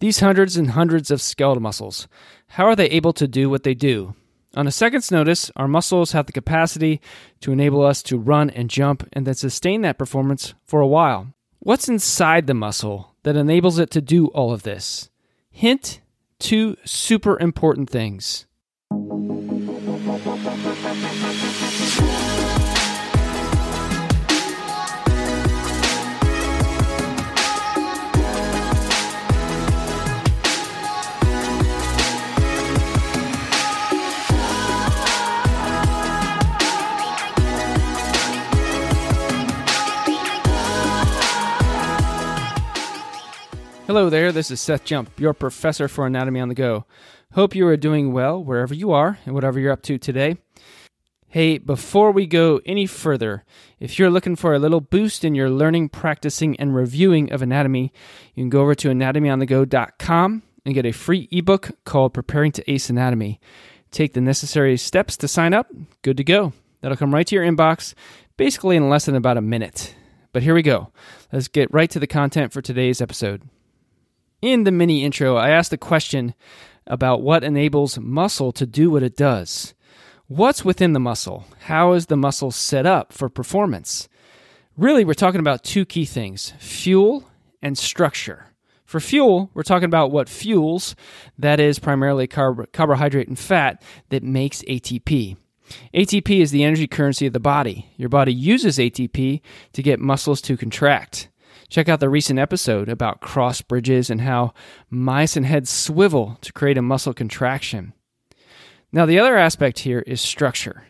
These hundreds and hundreds of skeletal muscles, how are they able to do what they do? On a second's notice, our muscles have the capacity to enable us to run and jump and then sustain that performance for a while. What's inside the muscle that enables it to do all of this? Hint two super important things. Hello there, this is Seth Jump, your professor for Anatomy on the Go. Hope you are doing well wherever you are and whatever you're up to today. Hey, before we go any further, if you're looking for a little boost in your learning, practicing, and reviewing of anatomy, you can go over to anatomyonthego.com and get a free ebook called Preparing to Ace Anatomy. Take the necessary steps to sign up, good to go. That'll come right to your inbox, basically in less than about a minute. But here we go. Let's get right to the content for today's episode. In the mini intro, I asked a question about what enables muscle to do what it does. What's within the muscle? How is the muscle set up for performance? Really, we're talking about two key things fuel and structure. For fuel, we're talking about what fuels, that is primarily carb- carbohydrate and fat, that makes ATP. ATP is the energy currency of the body. Your body uses ATP to get muscles to contract. Check out the recent episode about cross bridges and how myosin heads swivel to create a muscle contraction. Now, the other aspect here is structure.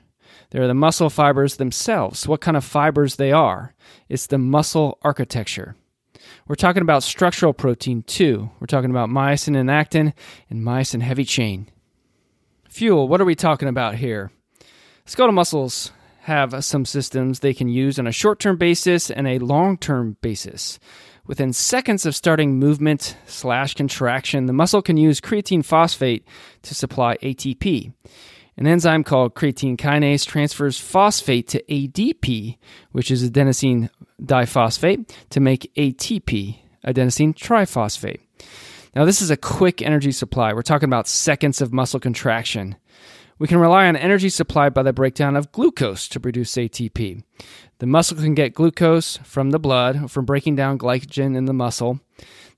There are the muscle fibers themselves, what kind of fibers they are. It's the muscle architecture. We're talking about structural protein too. We're talking about myosin and actin and myosin heavy chain. Fuel, what are we talking about here? Skeletal muscles have some systems they can use on a short term basis and a long term basis. Within seconds of starting movement slash contraction, the muscle can use creatine phosphate to supply ATP. An enzyme called creatine kinase transfers phosphate to ADP, which is adenosine diphosphate, to make ATP, adenosine triphosphate. Now, this is a quick energy supply. We're talking about seconds of muscle contraction. We can rely on energy supplied by the breakdown of glucose to produce ATP. The muscle can get glucose from the blood from breaking down glycogen in the muscle.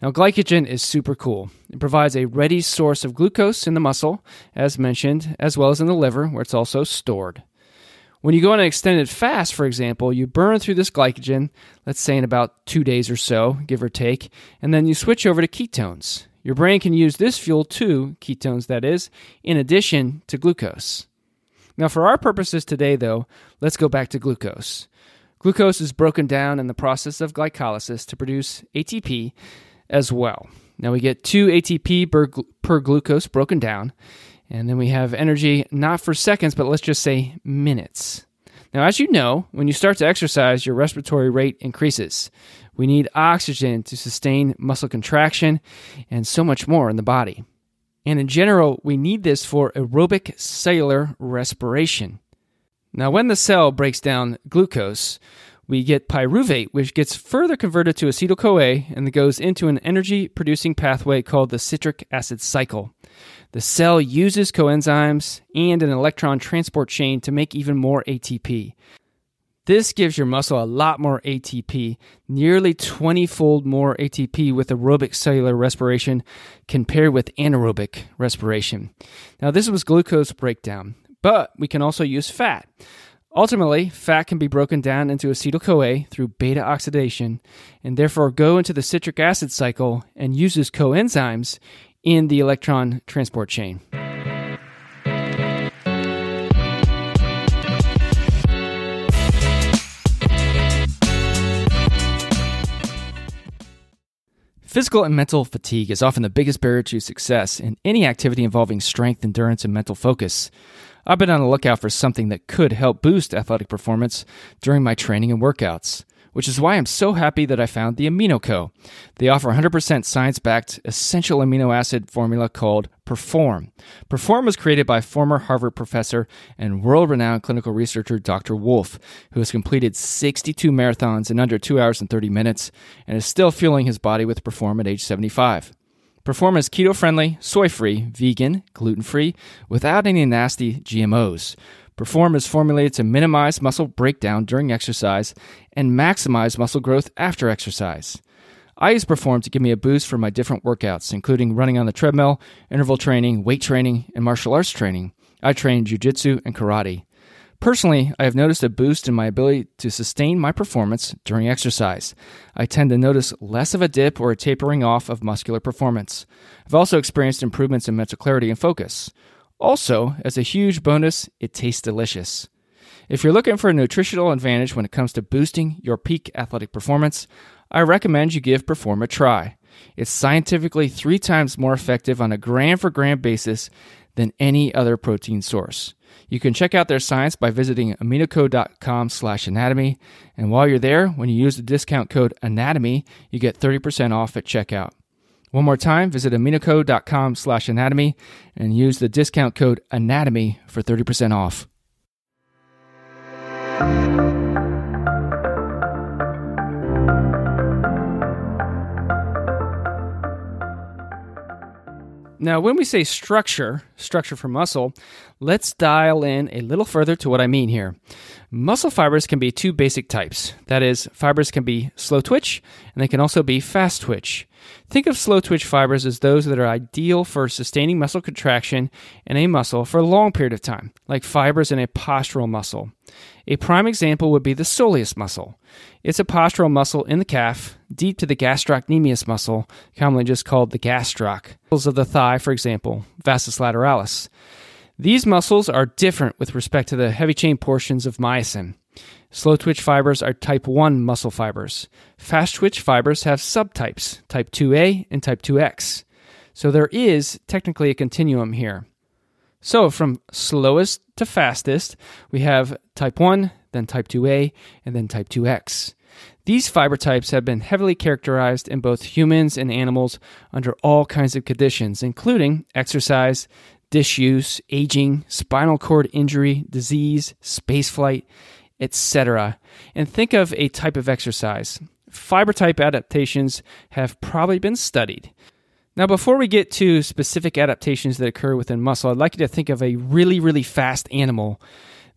Now, glycogen is super cool. It provides a ready source of glucose in the muscle, as mentioned, as well as in the liver, where it's also stored. When you go on an extended fast, for example, you burn through this glycogen, let's say in about two days or so, give or take, and then you switch over to ketones. Your brain can use this fuel too, ketones that is, in addition to glucose. Now, for our purposes today, though, let's go back to glucose. Glucose is broken down in the process of glycolysis to produce ATP as well. Now, we get 2 ATP per, per glucose broken down, and then we have energy not for seconds, but let's just say minutes. Now, as you know, when you start to exercise, your respiratory rate increases. We need oxygen to sustain muscle contraction and so much more in the body. And in general, we need this for aerobic cellular respiration. Now, when the cell breaks down glucose, we get pyruvate, which gets further converted to acetyl CoA and goes into an energy producing pathway called the citric acid cycle. The cell uses coenzymes and an electron transport chain to make even more ATP. This gives your muscle a lot more ATP, nearly 20 fold more ATP with aerobic cellular respiration compared with anaerobic respiration. Now, this was glucose breakdown, but we can also use fat. Ultimately, fat can be broken down into acetyl CoA through beta oxidation and therefore go into the citric acid cycle and uses coenzymes in the electron transport chain. Physical and mental fatigue is often the biggest barrier to success in any activity involving strength, endurance, and mental focus. I've been on the lookout for something that could help boost athletic performance during my training and workouts which is why I'm so happy that I found the Amino Co. They offer 100% science backed essential amino acid formula called Perform. Perform was created by former Harvard professor and world renowned clinical researcher Dr. Wolfe, who has completed 62 marathons in under 2 hours and 30 minutes and is still fueling his body with Perform at age 75. Perform is keto friendly, soy free, vegan, gluten free, without any nasty GMOs. Perform is formulated to minimize muscle breakdown during exercise and maximize muscle growth after exercise. I use Perform to give me a boost for my different workouts, including running on the treadmill, interval training, weight training, and martial arts training. I train jujitsu and karate. Personally, I have noticed a boost in my ability to sustain my performance during exercise. I tend to notice less of a dip or a tapering off of muscular performance. I've also experienced improvements in mental clarity and focus. Also, as a huge bonus, it tastes delicious. If you're looking for a nutritional advantage when it comes to boosting your peak athletic performance, I recommend you give Perform a try. It's scientifically three times more effective on a gram for gram basis than any other protein source. You can check out their science by visiting aminoco.com slash anatomy. And while you're there, when you use the discount code anatomy, you get 30% off at checkout. One more time, visit aminoco.com slash anatomy and use the discount code anatomy for 30% off. Now, when we say structure, structure for muscle, let's dial in a little further to what I mean here. Muscle fibers can be two basic types. That is, fibers can be slow twitch and they can also be fast twitch. Think of slow twitch fibers as those that are ideal for sustaining muscle contraction in a muscle for a long period of time, like fibers in a postural muscle. A prime example would be the soleus muscle. It's a postural muscle in the calf, deep to the gastrocnemius muscle, commonly just called the gastroc. Muscles of the thigh, for example, vastus lateralis. These muscles are different with respect to the heavy chain portions of myosin. Slow twitch fibers are type 1 muscle fibers. Fast twitch fibers have subtypes, type 2A and type 2X. So there is technically a continuum here. So from slowest to fastest, we have type 1, then type 2A, and then type 2X. These fiber types have been heavily characterized in both humans and animals under all kinds of conditions, including exercise, disuse, aging, spinal cord injury, disease, spaceflight, etc. And think of a type of exercise. Fiber type adaptations have probably been studied. Now, before we get to specific adaptations that occur within muscle, I'd like you to think of a really, really fast animal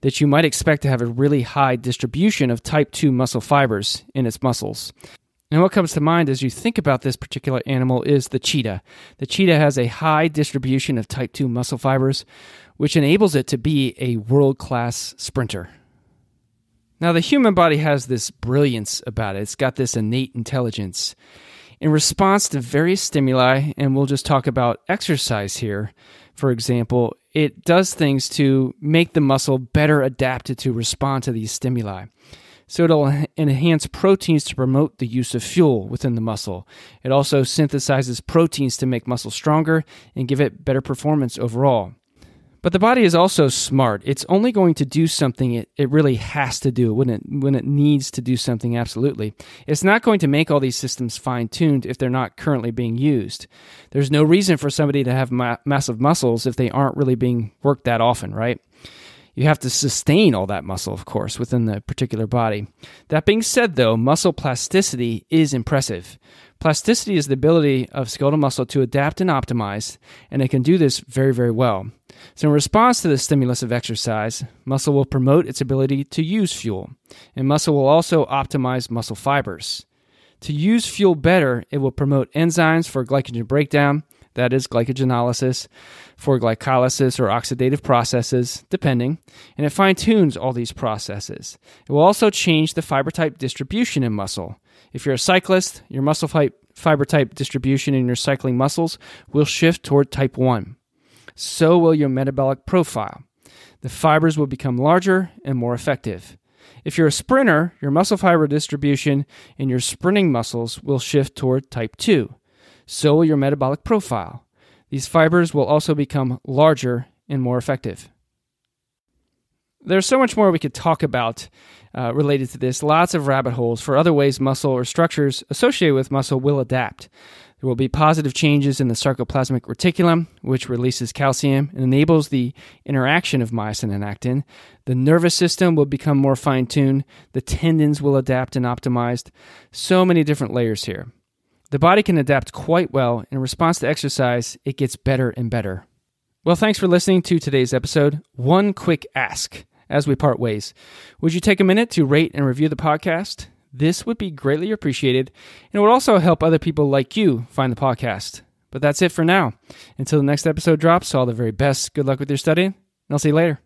that you might expect to have a really high distribution of type 2 muscle fibers in its muscles. And what comes to mind as you think about this particular animal is the cheetah. The cheetah has a high distribution of type 2 muscle fibers, which enables it to be a world class sprinter. Now, the human body has this brilliance about it, it's got this innate intelligence. In response to various stimuli, and we'll just talk about exercise here, for example, it does things to make the muscle better adapted to respond to these stimuli. So it'll enhance proteins to promote the use of fuel within the muscle. It also synthesizes proteins to make muscle stronger and give it better performance overall. But the body is also smart. It's only going to do something it, it really has to do when it, when it needs to do something absolutely. It's not going to make all these systems fine tuned if they're not currently being used. There's no reason for somebody to have ma- massive muscles if they aren't really being worked that often, right? You have to sustain all that muscle, of course, within the particular body. That being said, though, muscle plasticity is impressive. Plasticity is the ability of skeletal muscle to adapt and optimize, and it can do this very, very well. So, in response to the stimulus of exercise, muscle will promote its ability to use fuel, and muscle will also optimize muscle fibers. To use fuel better, it will promote enzymes for glycogen breakdown, that is glycogenolysis, for glycolysis or oxidative processes, depending, and it fine tunes all these processes. It will also change the fiber type distribution in muscle. If you're a cyclist, your muscle fiber type distribution in your cycling muscles will shift toward type 1. So will your metabolic profile. The fibers will become larger and more effective. If you're a sprinter, your muscle fiber distribution in your sprinting muscles will shift toward type 2. So will your metabolic profile. These fibers will also become larger and more effective. There's so much more we could talk about uh, related to this. Lots of rabbit holes for other ways muscle or structures associated with muscle will adapt. There will be positive changes in the sarcoplasmic reticulum, which releases calcium and enables the interaction of myosin and actin. The nervous system will become more fine tuned. The tendons will adapt and optimized. So many different layers here. The body can adapt quite well. In response to exercise, it gets better and better. Well, thanks for listening to today's episode. One quick ask as we part ways. Would you take a minute to rate and review the podcast? This would be greatly appreciated, and it would also help other people like you find the podcast. But that's it for now. Until the next episode drops, all the very best. Good luck with your studying, and I'll see you later.